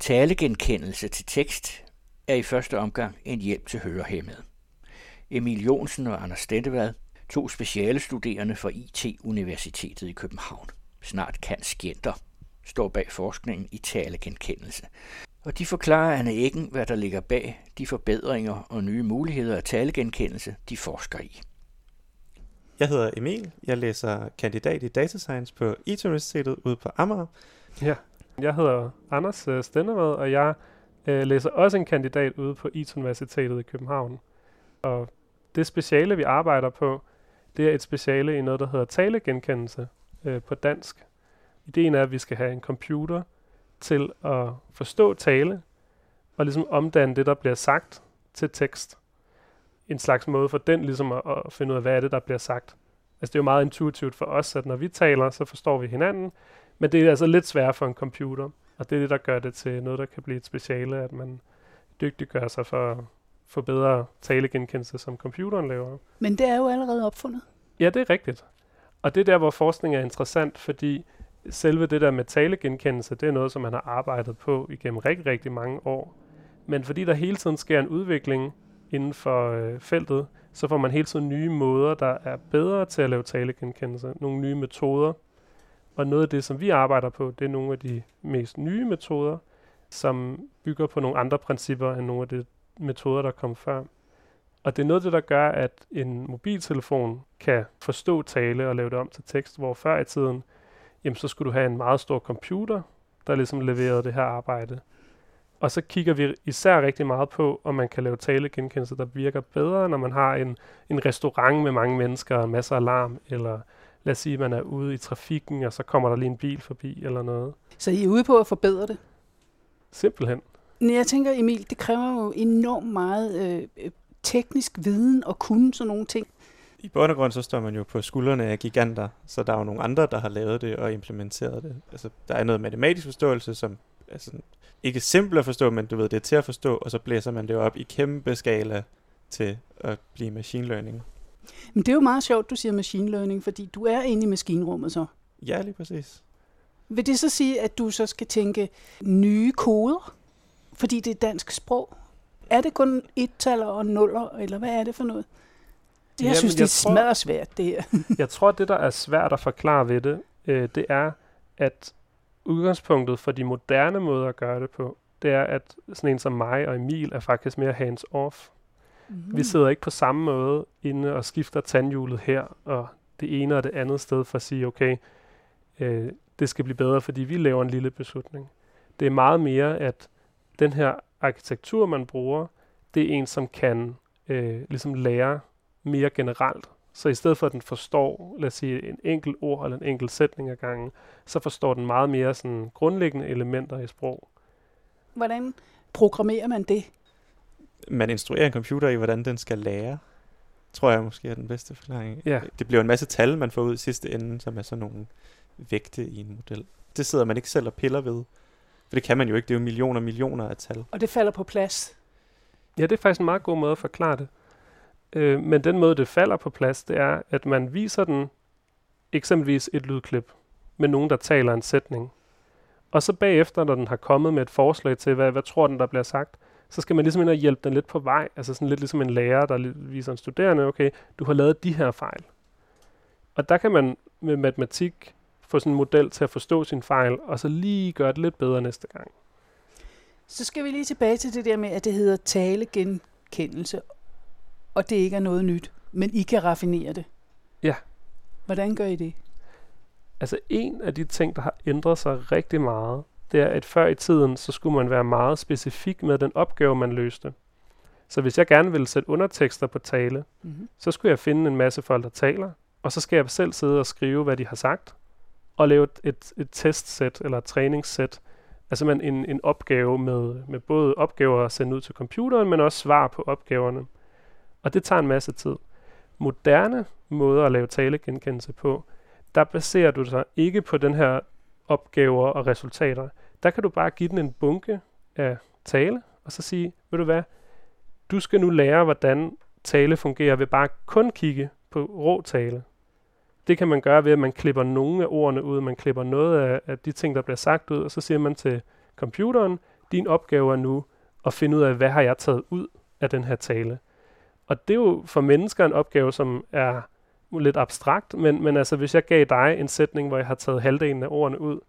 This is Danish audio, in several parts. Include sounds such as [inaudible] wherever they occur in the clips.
Talegenkendelse til tekst er i første omgang en hjælp til hørehæmmede. Emil Jonsen og Anders Stentevad, to specialestuderende fra IT-universitetet i København. Snart kan skjenter, står bag forskningen i talegenkendelse. Og de forklarer Anne Eggen, hvad der ligger bag de forbedringer og nye muligheder af talegenkendelse, de forsker i. Jeg hedder Emil. Jeg læser kandidat i data science på IT-universitetet ude på Amager. Ja, jeg hedder Anders øh, Stendevad, og jeg øh, læser også en kandidat ude på IT-universitetet i København. Og det speciale, vi arbejder på, det er et speciale i noget, der hedder talegenkendelse øh, på dansk. Ideen er, at vi skal have en computer til at forstå tale, og ligesom omdanne det, der bliver sagt, til tekst. En slags måde for den ligesom at, at finde ud af, hvad er det, der bliver sagt. Altså det er jo meget intuitivt for os, at når vi taler, så forstår vi hinanden, men det er altså lidt sværere for en computer. Og det er det, der gør det til noget, der kan blive et speciale, at man dygtiggør sig for få bedre talegenkendelse, som computeren laver. Men det er jo allerede opfundet. Ja, det er rigtigt. Og det er der, hvor forskning er interessant, fordi selve det der med talegenkendelse, det er noget, som man har arbejdet på igennem rigtig, rigtig mange år. Men fordi der hele tiden sker en udvikling inden for øh, feltet, så får man hele tiden nye måder, der er bedre til at lave talegenkendelse. Nogle nye metoder. Og noget af det, som vi arbejder på, det er nogle af de mest nye metoder, som bygger på nogle andre principper end nogle af de metoder, der kom før. Og det er noget af det, der gør, at en mobiltelefon kan forstå tale og lave det om til tekst, hvor før i tiden, jamen så skulle du have en meget stor computer, der ligesom leverede det her arbejde. Og så kigger vi især rigtig meget på, om man kan lave talegenkendelse, der virker bedre, når man har en, en restaurant med mange mennesker og masser af larm, eller lad os sige, at man er ude i trafikken, og så kommer der lige en bil forbi eller noget. Så I er ude på at forbedre det? Simpelthen. Jeg tænker, Emil, det kræver jo enormt meget øh, teknisk viden og kunne sådan nogle ting. I bund og grund så står man jo på skuldrene af giganter, så der er jo nogle andre, der har lavet det og implementeret det. Altså, der er noget matematisk forståelse, som er sådan, ikke simpelt at forstå, men du ved, det er til at forstå, og så blæser man det op i kæmpe skala til at blive machine learning. Men det er jo meget sjovt, du siger machine learning, fordi du er inde i maskinrummet så. Ja, lige præcis. Vil det så sige, at du så skal tænke nye koder, fordi det er dansk sprog? Er det kun et-taller og nuller, eller hvad er det for noget? Det, jeg Jamen, synes, det er smadret svært, det her. [laughs] jeg tror, det, der er svært at forklare ved det, øh, det er, at udgangspunktet for de moderne måder at gøre det på, det er, at sådan en som mig og Emil er faktisk mere hands-off. Mm-hmm. Vi sidder ikke på samme måde inde og skifter tandhjulet her, og det ene og det andet sted for at sige, okay, øh, det skal blive bedre, fordi vi laver en lille beslutning. Det er meget mere, at den her arkitektur, man bruger, det er en, som kan øh, ligesom lære mere generelt. Så i stedet for, at den forstår, lad os sige, en enkelt ord eller en enkelt sætning ad gangen, så forstår den meget mere sådan grundlæggende elementer i sprog. Hvordan programmerer man det? Man instruerer en computer i, hvordan den skal lære, tror jeg måske er den bedste forklaring. Ja. Det bliver en masse tal, man får ud i sidste ende, som er sådan nogle vægte i en model. Det sidder man ikke selv og piller ved. For det kan man jo ikke. Det er jo millioner og millioner af tal. Og det falder på plads. Ja, det er faktisk en meget god måde at forklare det. Øh, men den måde, det falder på plads, det er, at man viser den eksempelvis et lydklip med nogen, der taler en sætning. Og så bagefter, når den har kommet med et forslag til, hvad, hvad tror den, der bliver sagt, så skal man ligesom ind og hjælpe den lidt på vej. Altså sådan lidt ligesom en lærer, der viser en studerende, okay, du har lavet de her fejl. Og der kan man med matematik få sådan en model til at forstå sin fejl, og så lige gøre det lidt bedre næste gang. Så skal vi lige tilbage til det der med, at det hedder talegenkendelse, og det ikke er noget nyt, men I kan raffinere det. Ja. Hvordan gør I det? Altså en af de ting, der har ændret sig rigtig meget, det er, at før i tiden, så skulle man være meget specifik med den opgave, man løste. Så hvis jeg gerne ville sætte undertekster på tale, mm-hmm. så skulle jeg finde en masse folk, der taler, og så skal jeg selv sidde og skrive, hvad de har sagt, og lave et, et, et testsæt eller et træningssæt. Altså man en, en opgave med, med både opgaver at sende ud til computeren, men også svar på opgaverne. Og det tager en masse tid. Moderne måder at lave talegenkendelse på, der baserer du dig ikke på den her opgaver og resultater. Der kan du bare give den en bunke af tale, og så sige, ved du hvad, du skal nu lære, hvordan tale fungerer ved bare kun kigge på rå tale. Det kan man gøre ved, at man klipper nogle af ordene ud, man klipper noget af, af de ting, der bliver sagt ud, og så siger man til computeren, Din opgave er nu at finde ud af, hvad har jeg taget ud af den her tale. Og det er jo for mennesker en opgave, som er lidt abstrakt, men, men altså hvis jeg gav dig en sætning, hvor jeg har taget halvdelen af ordene ud,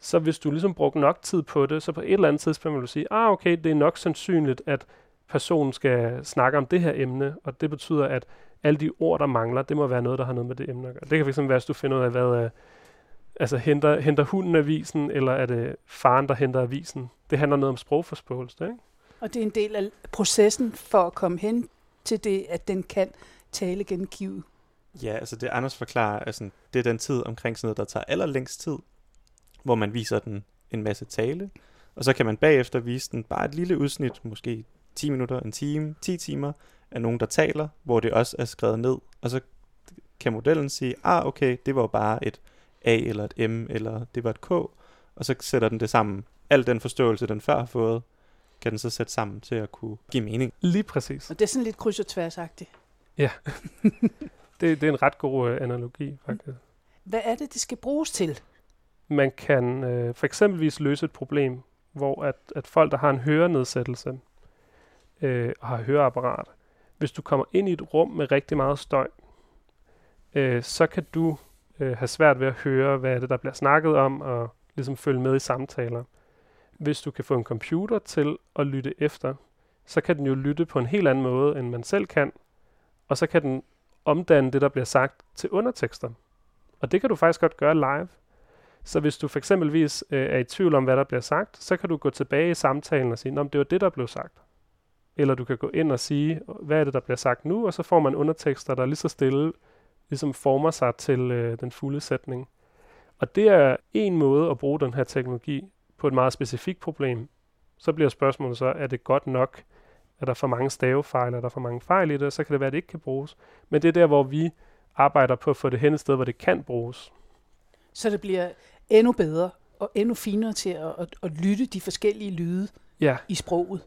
så hvis du ligesom brugte nok tid på det, så på et eller andet tidspunkt vil du sige, ah okay, det er nok sandsynligt, at personen skal snakke om det her emne, og det betyder, at alle de ord, der mangler, det må være noget, der har noget med det emne at gøre. Det kan fx være, hvis du finder ud af, hvad er, altså henter, henter hunden avisen, eller er det faren, der henter avisen? Det handler noget om sprogforståelse, ikke? Og det er en del af processen for at komme hen til det, at den kan tale gengive. Ja, altså det Anders forklarer, altså det er den tid omkring sådan noget, der tager allerlængst tid, hvor man viser den en masse tale, og så kan man bagefter vise den bare et lille udsnit, måske 10 minutter, en time, 10 timer, af nogen, der taler, hvor det også er skrevet ned, og så kan modellen sige, ah okay, det var bare et A eller et M, eller det var et K, og så sætter den det sammen. Al den forståelse, den før har fået, kan den så sætte sammen til at kunne give mening. Lige præcis. Og det er sådan lidt kryds og tværsagtigt. Ja, [laughs] det, det er en ret god uh, analogi faktisk. Hvad er det, det skal bruges til? Man kan øh, for eksempelvis løse et problem, hvor at, at folk, der har en hørenedsættelse øh, og har høreapparat, hvis du kommer ind i et rum med rigtig meget støj, øh, så kan du øh, have svært ved at høre, hvad er det, der bliver snakket om, og ligesom følge med i samtaler. Hvis du kan få en computer til at lytte efter, så kan den jo lytte på en helt anden måde, end man selv kan, og så kan den omdanne det, der bliver sagt, til undertekster. Og det kan du faktisk godt gøre live. Så hvis du for eksempelvis øh, er i tvivl om, hvad der bliver sagt, så kan du gå tilbage i samtalen og sige, om det var det, der blev sagt. Eller du kan gå ind og sige, hvad er det, der bliver sagt nu, og så får man undertekster, der lige så stille ligesom former sig til øh, den fulde sætning. Og det er en måde at bruge den her teknologi på et meget specifikt problem. Så bliver spørgsmålet så, er det godt nok, er der for mange stavefejl, er der for mange fejl i det, så kan det være, at det ikke kan bruges. Men det er der, hvor vi arbejder på at få det hen et sted, hvor det kan bruges. Så det bliver endnu bedre og endnu finere til at, at, at lytte de forskellige lyde ja. i sproget.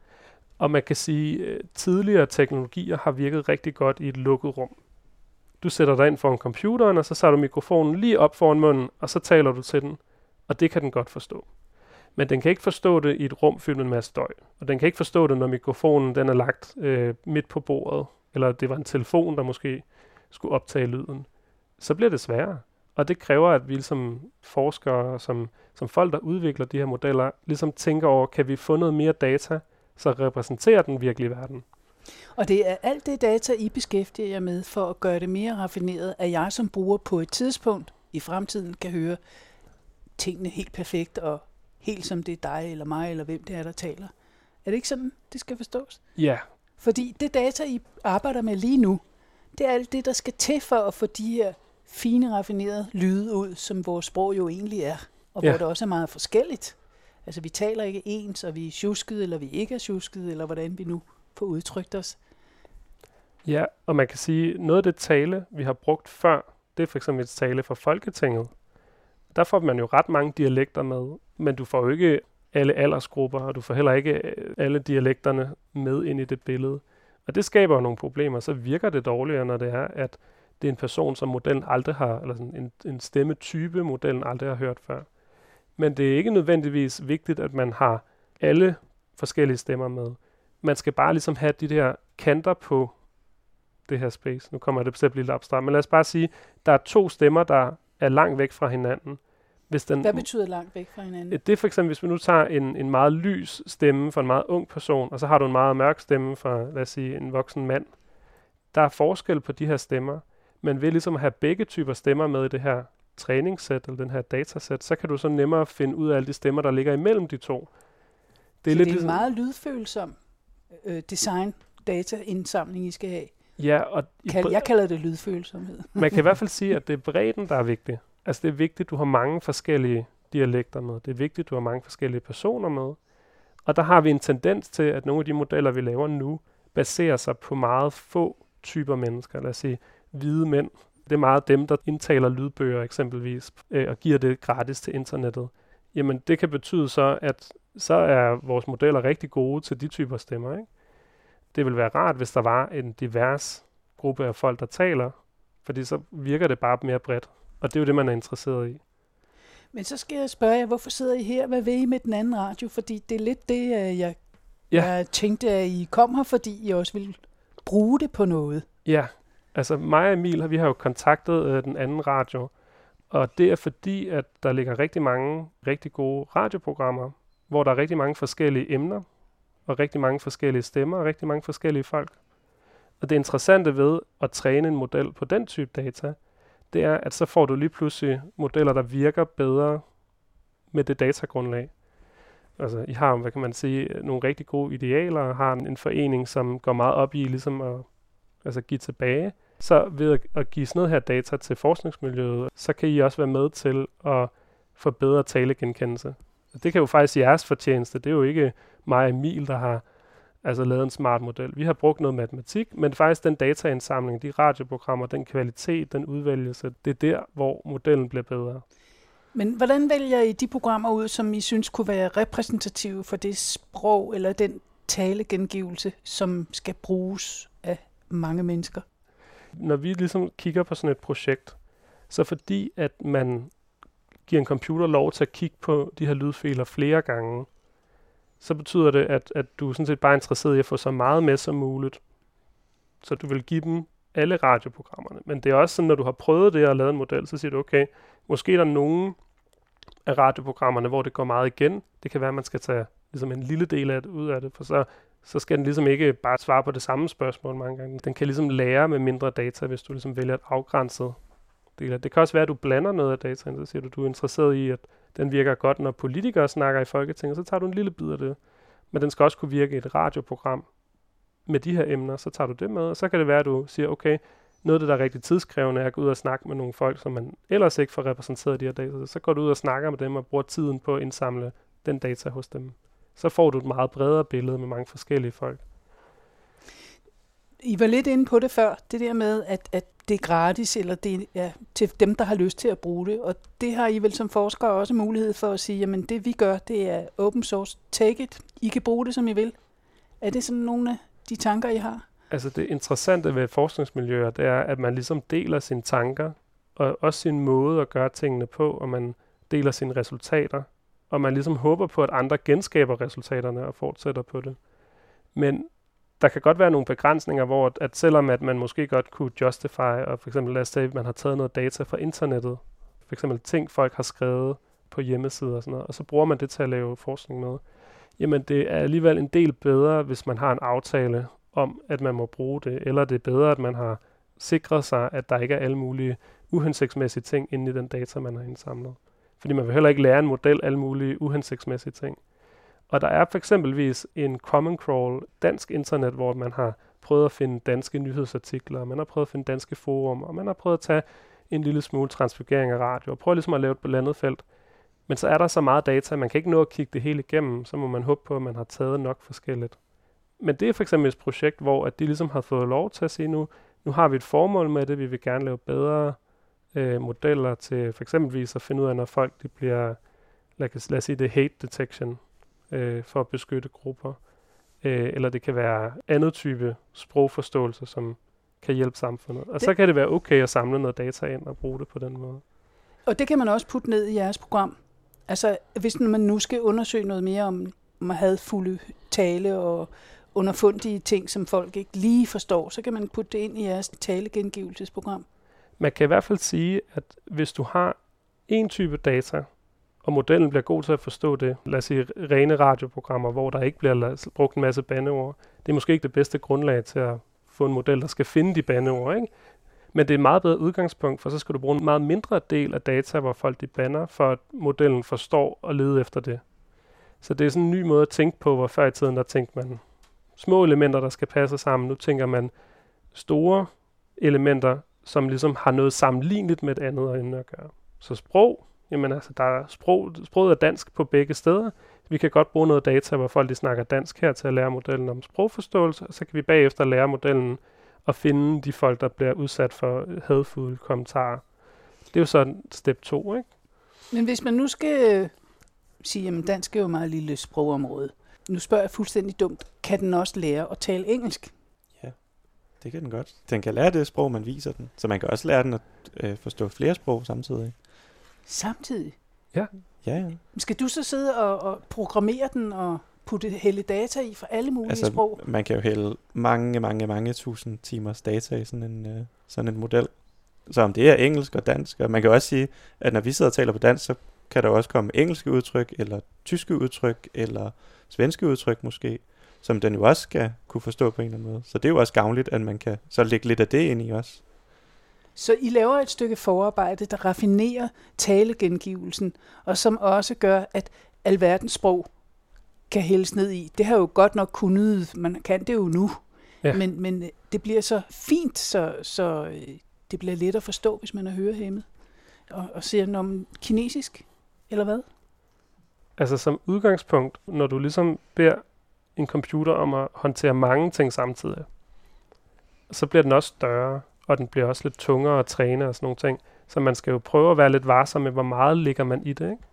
Og man kan sige, at øh, tidligere teknologier har virket rigtig godt i et lukket rum. Du sætter dig ind foran computeren, og så sætter du mikrofonen lige op foran munden, og så taler du til den. Og det kan den godt forstå. Men den kan ikke forstå det i et rum fyldt med en masse støj. Og den kan ikke forstå det, når mikrofonen den er lagt øh, midt på bordet, eller det var en telefon, der måske skulle optage lyden. Så bliver det sværere. Og det kræver, at vi som forskere, som, som folk, der udvikler de her modeller, ligesom tænker over, kan vi få noget mere data, så repræsenterer den virkelige verden. Og det er alt det data, I beskæftiger jer med for at gøre det mere raffineret, at jeg som bruger på et tidspunkt i fremtiden kan høre tingene helt perfekt og helt som det er dig eller mig, eller hvem det er, der taler. Er det ikke sådan, det skal forstås? Ja. Fordi det data, I arbejder med lige nu, det er alt det, der skal til for at få de her fine, raffinerede lyde ud, som vores sprog jo egentlig er, og ja. hvor det også er meget forskelligt. Altså, vi taler ikke ens, og vi er tjusket, eller vi ikke er tjusket, eller hvordan vi nu får udtrykt os. Ja, og man kan sige, noget af det tale, vi har brugt før, det er for eksempel et tale fra Folketinget. Der får man jo ret mange dialekter med, men du får jo ikke alle aldersgrupper, og du får heller ikke øh, alle dialekterne med ind i det billede. Og det skaber jo nogle problemer. Så virker det dårligere, når det er, at det er en person, som modellen aldrig har, eller sådan en, en stemmetype, modellen aldrig har hørt før. Men det er ikke nødvendigvis vigtigt, at man har alle forskellige stemmer med. Man skal bare ligesom have de der kanter på det her space. Nu kommer det til at blive lidt abstrakt, men lad os bare sige, der er to stemmer, der er langt væk fra hinanden. Hvis den, Hvad betyder langt væk fra hinanden? Det er for eksempel, hvis vi nu tager en, en meget lys stemme for en meget ung person, og så har du en meget mørk stemme for, lad os sige, en voksen mand. Der er forskel på de her stemmer, men ved ligesom at have begge typer stemmer med i det her træningssæt, eller den her datasæt, så kan du så nemmere finde ud af alle de stemmer, der ligger imellem de to. Det er, så lidt det er ligesom, meget lydfølsom øh, design dataindsamling, I skal have. Ja, og Kald, jeg kalder det lydfølsomhed. [laughs] man kan i hvert fald sige, at det er [laughs] bredden, der er vigtig. Altså det er vigtigt, at du har mange forskellige dialekter med. Det er vigtigt, at du har mange forskellige personer med. Og der har vi en tendens til, at nogle af de modeller, vi laver nu, baserer sig på meget få typer mennesker. Lad os sige, hvide mænd. Det er meget dem, der indtaler lydbøger eksempelvis, øh, og giver det gratis til internettet. Jamen det kan betyde så, at så er vores modeller rigtig gode til de typer stemmer. Ikke? Det vil være rart, hvis der var en divers gruppe af folk, der taler, fordi så virker det bare mere bredt. Og det er jo det, man er interesseret i. Men så skal jeg spørge jer, hvorfor sidder I her? Hvad vil I med den anden radio? Fordi det er lidt det, øh, jeg, ja. jeg tænkte, at I kom her, fordi I også vil bruge det på noget. Ja, altså mig og Emil, vi har jo kontaktet øh, den anden radio, og det er fordi, at der ligger rigtig mange rigtig gode radioprogrammer, hvor der er rigtig mange forskellige emner, og rigtig mange forskellige stemmer, og rigtig mange forskellige folk. Og det interessante ved at træne en model på den type data, det er, at så får du lige pludselig modeller, der virker bedre med det datagrundlag. Altså, I har, hvad kan man sige, nogle rigtig gode idealer, og har en forening, som går meget op i ligesom at altså give tilbage. Så ved at, at give sådan noget her data til forskningsmiljøet, så kan I også være med til at forbedre talegenkendelse. Og det kan jo faktisk jeres fortjeneste. Det er jo ikke mig og Emil, der har altså lavet en smart model. Vi har brugt noget matematik, men faktisk den dataindsamling, de radioprogrammer, den kvalitet, den udvælgelse, det er der, hvor modellen bliver bedre. Men hvordan vælger I de programmer ud, som I synes kunne være repræsentative for det sprog eller den talegengivelse, som skal bruges mange mennesker? Når vi ligesom kigger på sådan et projekt, så fordi at man giver en computer lov til at kigge på de her lydfiler flere gange, så betyder det, at, at du sådan set bare er interesseret i at få så meget med som muligt. Så du vil give dem alle radioprogrammerne. Men det er også sådan, når du har prøvet det og lavet en model, så siger du, okay, måske er der nogen af radioprogrammerne, hvor det går meget igen. Det kan være, at man skal tage ligesom en lille del af det ud af det, for så, så skal den ligesom ikke bare svare på det samme spørgsmål mange gange. Den kan ligesom lære med mindre data, hvis du ligesom vælger et afgrænset del. Det kan også være, at du blander noget af dataen, så siger du, du er interesseret i, at den virker godt, når politikere snakker i Folketinget, så tager du en lille bid af det. Men den skal også kunne virke i et radioprogram med de her emner, så tager du det med, og så kan det være, at du siger, okay, noget af det, der er rigtig tidskrævende, er at gå ud og snakke med nogle folk, som man ellers ikke får repræsenteret de her data. Så går du ud og snakker med dem og bruger tiden på at indsamle den data hos dem. Så får du et meget bredere billede med mange forskellige folk. I var lidt inde på det før, det der med, at, at det er gratis, eller det er til dem, der har lyst til at bruge det. Og det har I vel som forskere også mulighed for at sige, jamen det vi gør, det er open source. Take it. I kan bruge det, som I vil. Er det sådan nogle af de tanker, I har? Altså det interessante ved forskningsmiljøer, det er, at man ligesom deler sine tanker, og også sin måde at gøre tingene på, og man deler sine resultater, og man ligesom håber på, at andre genskaber resultaterne og fortsætter på det. Men der kan godt være nogle begrænsninger, hvor at selvom at man måske godt kunne justify, og for eksempel lad os sige, at man har taget noget data fra internettet, for eksempel ting, folk har skrevet på hjemmesider og sådan noget, og så bruger man det til at lave forskning med, jamen det er alligevel en del bedre, hvis man har en aftale om, at man må bruge det, eller det er bedre, at man har sikret sig, at der ikke er alle mulige uhensigtsmæssige ting inde i den data, man har indsamlet. Fordi man vil heller ikke lære en model alle mulige uhensigtsmæssige ting. Og der er for eksempelvis en Common Crawl dansk internet, hvor man har prøvet at finde danske nyhedsartikler, man har prøvet at finde danske forum, og man har prøvet at tage en lille smule transfigurering af radio, og prøve ligesom at lave et blandet felt. Men så er der så meget data, at man kan ikke nå at kigge det hele igennem, så må man håbe på, at man har taget nok forskelligt. Men det er for eksempel et projekt, hvor at de ligesom har fået lov til at sige nu, nu har vi et formål med det, vi vil gerne lave bedre øh, modeller til for eksempelvis at finde ud af, når folk de bliver, lad, lad os sige det hate detection, øh, for at beskytte grupper. Øh, eller det kan være andet type sprogforståelse, som kan hjælpe samfundet. Og det, så kan det være okay at samle noget data ind og bruge det på den måde. Og det kan man også putte ned i jeres program. Altså, hvis man nu skal undersøge noget mere om, om hadfulde tale og underfundige ting, som folk ikke lige forstår, så kan man putte det ind i jeres talegengivelsesprogram. Man kan i hvert fald sige, at hvis du har en type data, og modellen bliver god til at forstå det. Lad os sige rene radioprogrammer, hvor der ikke bliver brugt en masse bandeord. Det er måske ikke det bedste grundlag til at få en model, der skal finde de bandeord, ikke? Men det er et meget bedre udgangspunkt, for så skal du bruge en meget mindre del af data, hvor folk de banner, for at modellen forstår og leder efter det. Så det er sådan en ny måde at tænke på, hvor før i tiden der tænkte man små elementer, der skal passe sammen. Nu tænker man store elementer, som ligesom har noget sammenligneligt med et andet emne at gøre. Så sprog, Jamen altså, der er sprog, sproget er dansk på begge steder. Vi kan godt bruge noget data, hvor folk de snakker dansk her til at lære modellen om sprogforståelse, og så kan vi bagefter lære modellen at finde de folk, der bliver udsat for hadfulde kommentarer. Det er jo så step 2, ikke? Men hvis man nu skal øh, sige, at dansk er jo meget lille sprogområde. Nu spørger jeg fuldstændig dumt. Kan den også lære at tale engelsk? Det kan den godt. Den kan lære det sprog, man viser den. Så man kan også lære den at øh, forstå flere sprog samtidig. Samtidig? Ja. Ja, ja. Skal du så sidde og, og programmere den og putte hælde data i for alle mulige altså, sprog? man kan jo hælde mange, mange, mange tusind timers data i sådan en, øh, sådan en model. Så om det er engelsk og dansk, og man kan også sige, at når vi sidder og taler på dansk, så kan der også komme engelske udtryk, eller tyske udtryk, eller svenske udtryk måske, som den jo også skal kunne forstå på en eller anden måde. Så det er jo også gavnligt, at man kan så lægge lidt af det ind i også. Så I laver et stykke forarbejde, der raffinerer talegengivelsen, og som også gør, at alverdens sprog kan hældes ned i. Det har jo godt nok kunnet, man kan det jo nu, ja. men, men det bliver så fint, så, så øh, det bliver let at forstå, hvis man er hørehæmmet. Og, og ser om kinesisk, eller hvad? Altså som udgangspunkt, når du ligesom beder en computer om at håndtere mange ting samtidig, så bliver den også større, og den bliver også lidt tungere at træne og sådan nogle ting. Så man skal jo prøve at være lidt varsom med, hvor meget ligger man i det, ikke?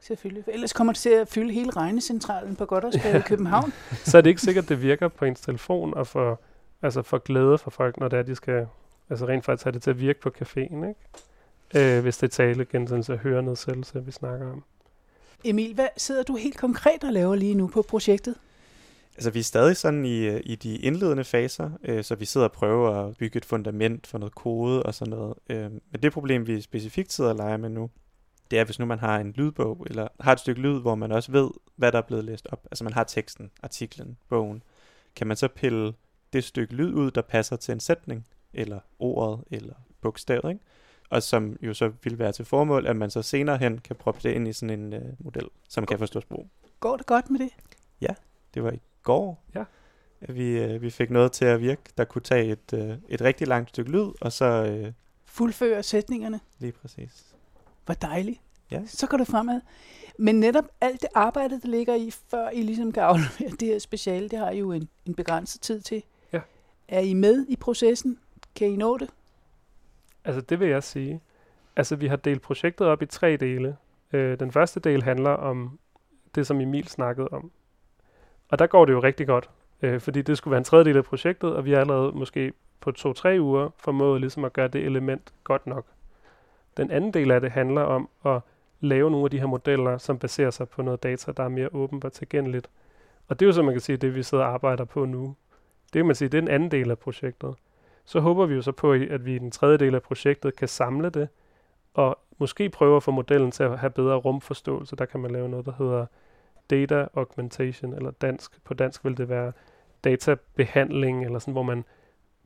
Selvfølgelig. Ellers kommer det til at fylde hele regnecentralen på Goddersgade [laughs] ja. i København. så er det ikke sikkert, at det virker på ens telefon og for, altså for glæde for folk, når det er, de skal altså rent faktisk have det til at virke på caféen, ikke? Øh, hvis det er tale gensendelse af hørenedsættelse, vi snakker om. Emil, hvad sidder du helt konkret og laver lige nu på projektet? Altså, vi er stadig sådan i, øh, i de indledende faser, øh, så vi sidder og prøver at bygge et fundament for noget kode og sådan noget. Øh, men det problem, vi specifikt sidder og leger med nu, det er, hvis nu man har en lydbog, eller har et stykke lyd, hvor man også ved, hvad der er blevet læst op. Altså man har teksten, artiklen, bogen. Kan man så pille det stykke lyd ud, der passer til en sætning, eller ordet, eller bogstavet, ikke? Og som jo så vil være til formål, at man så senere hen kan proppe det ind i sådan en uh, model, som kan forstå sprog. Går det godt med det? Ja, det var går, ja. at vi, uh, vi fik noget til at virke, der kunne tage et, uh, et rigtig langt stykke lyd, og så... Uh, Fuldføre sætningerne? Lige præcis. Hvor dejligt. Ja. Så går det fremad. Men netop alt det arbejde, der ligger i, før I ligesom kan aflevere det her speciale, det har I jo en, en begrænset tid til. Ja. Er I med i processen? Kan I nå det? Altså det vil jeg sige. Altså vi har delt projektet op i tre dele. Øh, den første del handler om det, som Emil snakkede om. Og der går det jo rigtig godt, øh, fordi det skulle være en tredjedel af projektet, og vi har allerede måske på to-tre uger formået ligesom at gøre det element godt nok. Den anden del af det handler om at lave nogle af de her modeller, som baserer sig på noget data, der er mere åbent og tilgængeligt. Og det er jo så, man kan sige, det vi sidder og arbejder på nu. Det kan man sige, det er den anden del af projektet. Så håber vi jo så på, at vi i den tredje del af projektet kan samle det, og måske prøve at få modellen til at have bedre rumforståelse. Der kan man lave noget, der hedder data augmentation, eller dansk. På dansk vil det være databehandling, eller sådan, hvor man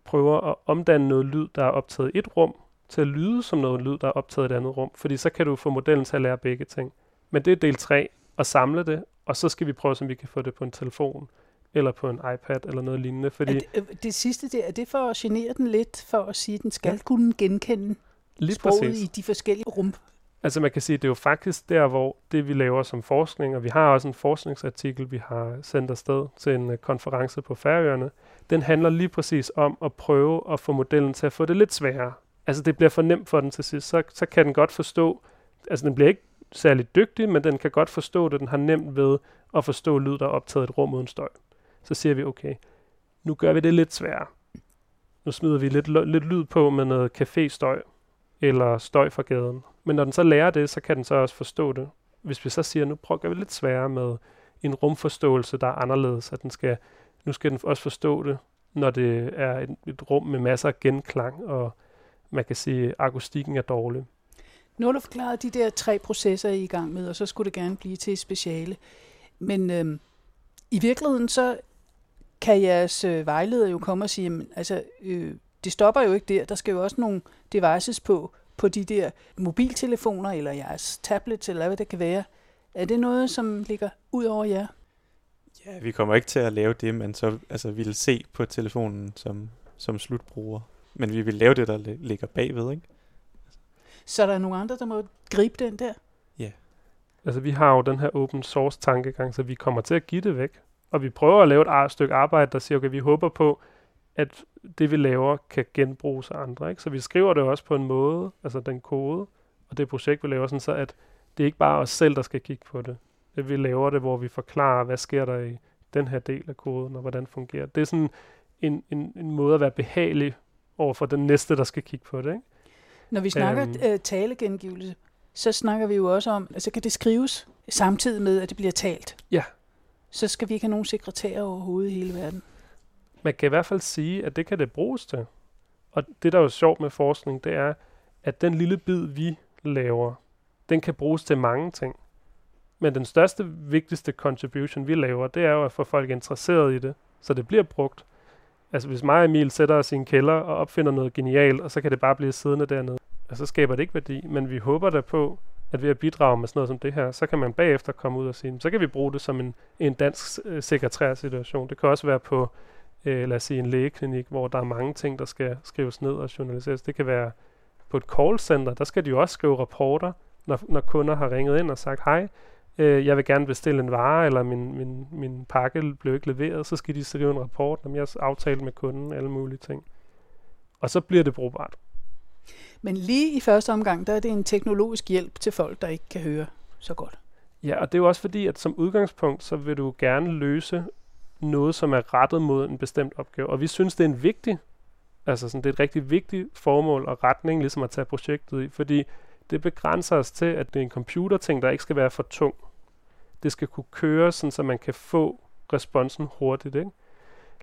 prøver at omdanne noget lyd, der er optaget i et rum, til at lyde som noget lyd, der er optaget i et andet rum. Fordi så kan du få modellen til at lære begge ting. Men det er del 3, at samle det, og så skal vi prøve, om vi kan få det på en telefon, eller på en iPad, eller noget lignende. Fordi er det, øh, det sidste der, er det for at genere den lidt, for at sige, at den skal ja. kunne genkende Lige sproget præcis. i de forskellige rum? Altså man kan sige, at det er jo faktisk der, hvor det vi laver som forskning, og vi har også en forskningsartikel, vi har sendt afsted til en uh, konference på Færøerne, den handler lige præcis om at prøve at få modellen til at få det lidt sværere altså det bliver for nemt for den til sidst, så, så kan den godt forstå, altså den bliver ikke særlig dygtig, men den kan godt forstå det, den har nemt ved at forstå lyd, der er optaget et rum uden støj. Så siger vi, okay, nu gør vi det lidt sværere. Nu smider vi lidt, lidt lyd på med noget caféstøj, eller støj fra gaden. Men når den så lærer det, så kan den så også forstå det. Hvis vi så siger, nu prøver vi lidt sværere med en rumforståelse, der er anderledes, at den skal, nu skal den også forstå det, når det er et, et rum med masser af genklang og man kan sige, at akustikken er dårlig. Nu har du forklaret de der tre processer, I er i gang med, og så skulle det gerne blive til speciale. Men øhm, i virkeligheden så kan jeres øh, vejleder jo komme og sige, jamen, altså, øh, det stopper jo ikke der. Der skal jo også nogle devices på, på de der mobiltelefoner, eller jeres tablets, eller hvad det kan være. Er det noget, som ligger ud over jer? Ja, vi kommer ikke til at lave det, man så altså, ville se på telefonen som, som slutbruger. Men vi vil lave det, der ligger bagved, ikke? Så er der nogle andre, der må gribe den der? Ja. Altså, vi har jo den her open source tankegang, så vi kommer til at give det væk. Og vi prøver at lave et stykke arbejde, der siger, okay, vi håber på, at det, vi laver, kan genbruges af andre. Ikke? Så vi skriver det også på en måde, altså den kode, og det projekt, vi laver, sådan så at det er ikke bare os selv, der skal kigge på det. det. Vi laver det, hvor vi forklarer, hvad sker der i den her del af koden, og hvordan fungerer det. Det er sådan en, en, en måde at være behagelig over for den næste, der skal kigge på det. Ikke? Når vi snakker øhm. uh, talegengivelse, så snakker vi jo også om, altså kan det skrives samtidig med, at det bliver talt. Ja. Så skal vi ikke have nogen sekretærer overhovedet i hele verden. Man kan i hvert fald sige, at det kan det bruges til. Og det, der er jo sjovt med forskning, det er, at den lille bid, vi laver, den kan bruges til mange ting. Men den største, vigtigste contribution, vi laver, det er jo at få folk interesseret i det, så det bliver brugt. Altså hvis mig og Emil sætter os i en kælder og opfinder noget genialt, og så kan det bare blive siddende dernede, og så skaber det ikke værdi. Men vi håber da på, at ved at bidrage med sådan noget som det her, så kan man bagefter komme ud og sige, så kan vi bruge det som en, en dansk øh, sekretær situation. Det kan også være på, øh, lad os sige, en lægeklinik, hvor der er mange ting, der skal skrives ned og journaliseres. Det kan være på et callcenter, der skal de jo også skrive rapporter, når, når kunder har ringet ind og sagt, hej, øh, jeg vil gerne bestille en vare, eller min, min, min pakke blev ikke leveret, så skal de skrive en rapport, om jeg har aftalt med kunden, alle mulige ting. Og så bliver det brugbart. Men lige i første omgang, der er det en teknologisk hjælp til folk, der ikke kan høre så godt. Ja, og det er jo også fordi, at som udgangspunkt, så vil du gerne løse noget, som er rettet mod en bestemt opgave. Og vi synes, det er en vigtig, altså sådan, det er et rigtig vigtigt formål og retning, ligesom at tage projektet i, fordi det begrænser os til, at det er en computerting, der ikke skal være for tung. Det skal kunne køre, sådan, så man kan få responsen hurtigt. Ikke?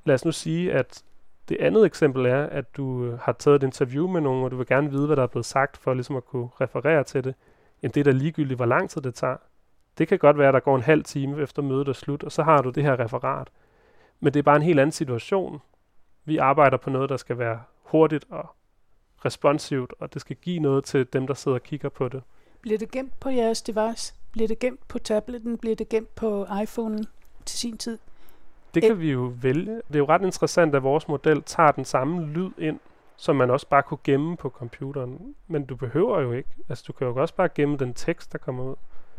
Lad os nu sige, at det andet eksempel er, at du øh, har taget et interview med nogen, og du vil gerne vide, hvad der er blevet sagt, for ligesom at kunne referere til det. Jamen det er da ligegyldigt, hvor lang tid det tager. Det kan godt være, at der går en halv time efter mødet er slut, og så har du det her referat. Men det er bare en helt anden situation. Vi arbejder på noget, der skal være hurtigt og responsivt, og det skal give noget til dem, der sidder og kigger på det. Bliver det gemt på jeres device? Bliver det gemt på tableten? Bliver det gemt på iPhone'en til sin tid? Det kan vi jo vælge. Det er jo ret interessant, at vores model tager den samme lyd ind, som man også bare kunne gemme på computeren. Men du behøver jo ikke. Altså, du kan jo også bare gemme den tekst, der kommer ud.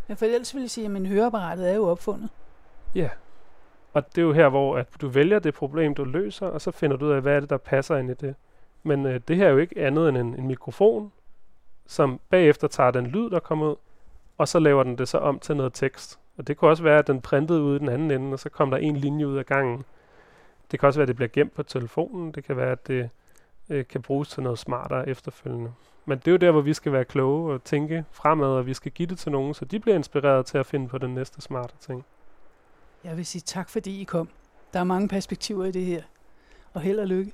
Ja, for ellers vil jeg sige, at min høreapparatet er jo opfundet. Ja. Og det er jo her, hvor at du vælger det problem, du løser, og så finder du ud af, hvad er det, der passer ind i det. Men øh, det her er jo ikke andet end en, en mikrofon, som bagefter tager den lyd, der kommer ud, og så laver den det så om til noget tekst. Og det kunne også være, at den printede ud i den anden ende, og så kom der en linje ud af gangen. Det kan også være, at det bliver gemt på telefonen. Det kan være, at det øh, kan bruges til noget smartere efterfølgende. Men det er jo der, hvor vi skal være kloge og tænke fremad, og vi skal give det til nogen, så de bliver inspireret til at finde på den næste smarte ting. Jeg vil sige tak, fordi I kom. Der er mange perspektiver i det her. Og held og lykke.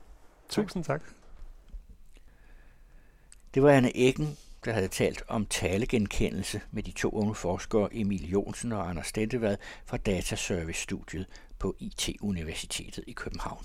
Tusind tak. Det var Anne Eggen, der havde talt om talegenkendelse med de to unge forskere Emil Jonsen og Anders Stentevad fra Dataservice-studiet på IT-universitetet i København.